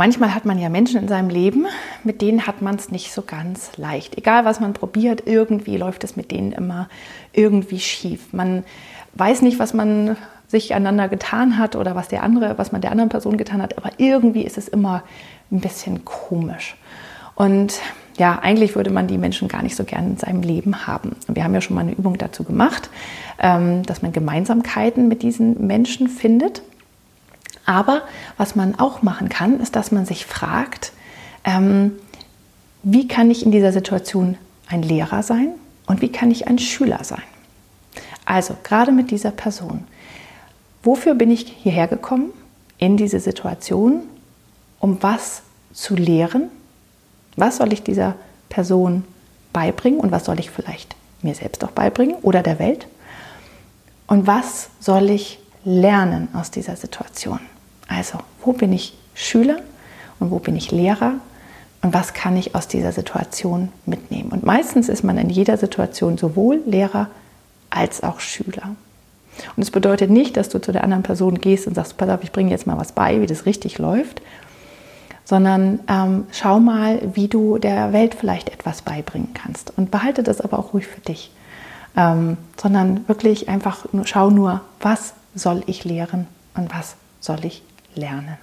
Manchmal hat man ja Menschen in seinem Leben, mit denen hat man es nicht so ganz leicht. Egal was man probiert, irgendwie läuft es mit denen immer irgendwie schief. Man weiß nicht, was man sich einander getan hat oder was der andere, was man der anderen Person getan hat, aber irgendwie ist es immer ein bisschen komisch. Und ja, eigentlich würde man die Menschen gar nicht so gern in seinem Leben haben. Und wir haben ja schon mal eine Übung dazu gemacht, ähm, dass man Gemeinsamkeiten mit diesen Menschen findet. Aber was man auch machen kann, ist, dass man sich fragt, ähm, wie kann ich in dieser Situation ein Lehrer sein und wie kann ich ein Schüler sein? Also gerade mit dieser Person. Wofür bin ich hierher gekommen in diese Situation, um was zu lehren? Was soll ich dieser Person beibringen und was soll ich vielleicht mir selbst auch beibringen oder der Welt? Und was soll ich lernen aus dieser Situation? Also, wo bin ich Schüler und wo bin ich Lehrer und was kann ich aus dieser Situation mitnehmen? Und meistens ist man in jeder Situation sowohl Lehrer als auch Schüler. Und es bedeutet nicht, dass du zu der anderen Person gehst und sagst, pass auf, ich bringe jetzt mal was bei, wie das richtig läuft, sondern ähm, schau mal, wie du der Welt vielleicht etwas beibringen kannst. Und behalte das aber auch ruhig für dich. Ähm, sondern wirklich einfach schau nur, was soll ich lehren und was soll ich lernen.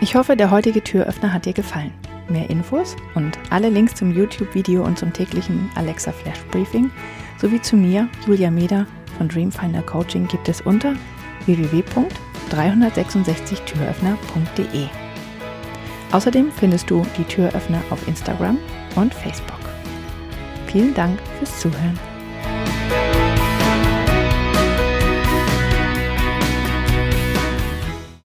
Ich hoffe, der heutige Türöffner hat dir gefallen. Mehr Infos und alle Links zum YouTube-Video und zum täglichen Alexa Flash Briefing sowie zu mir, Julia Meder von Dreamfinder Coaching, gibt es unter www.366türöffner.de. Außerdem findest du die Türöffner auf Instagram und Facebook. Vielen Dank fürs Zuhören.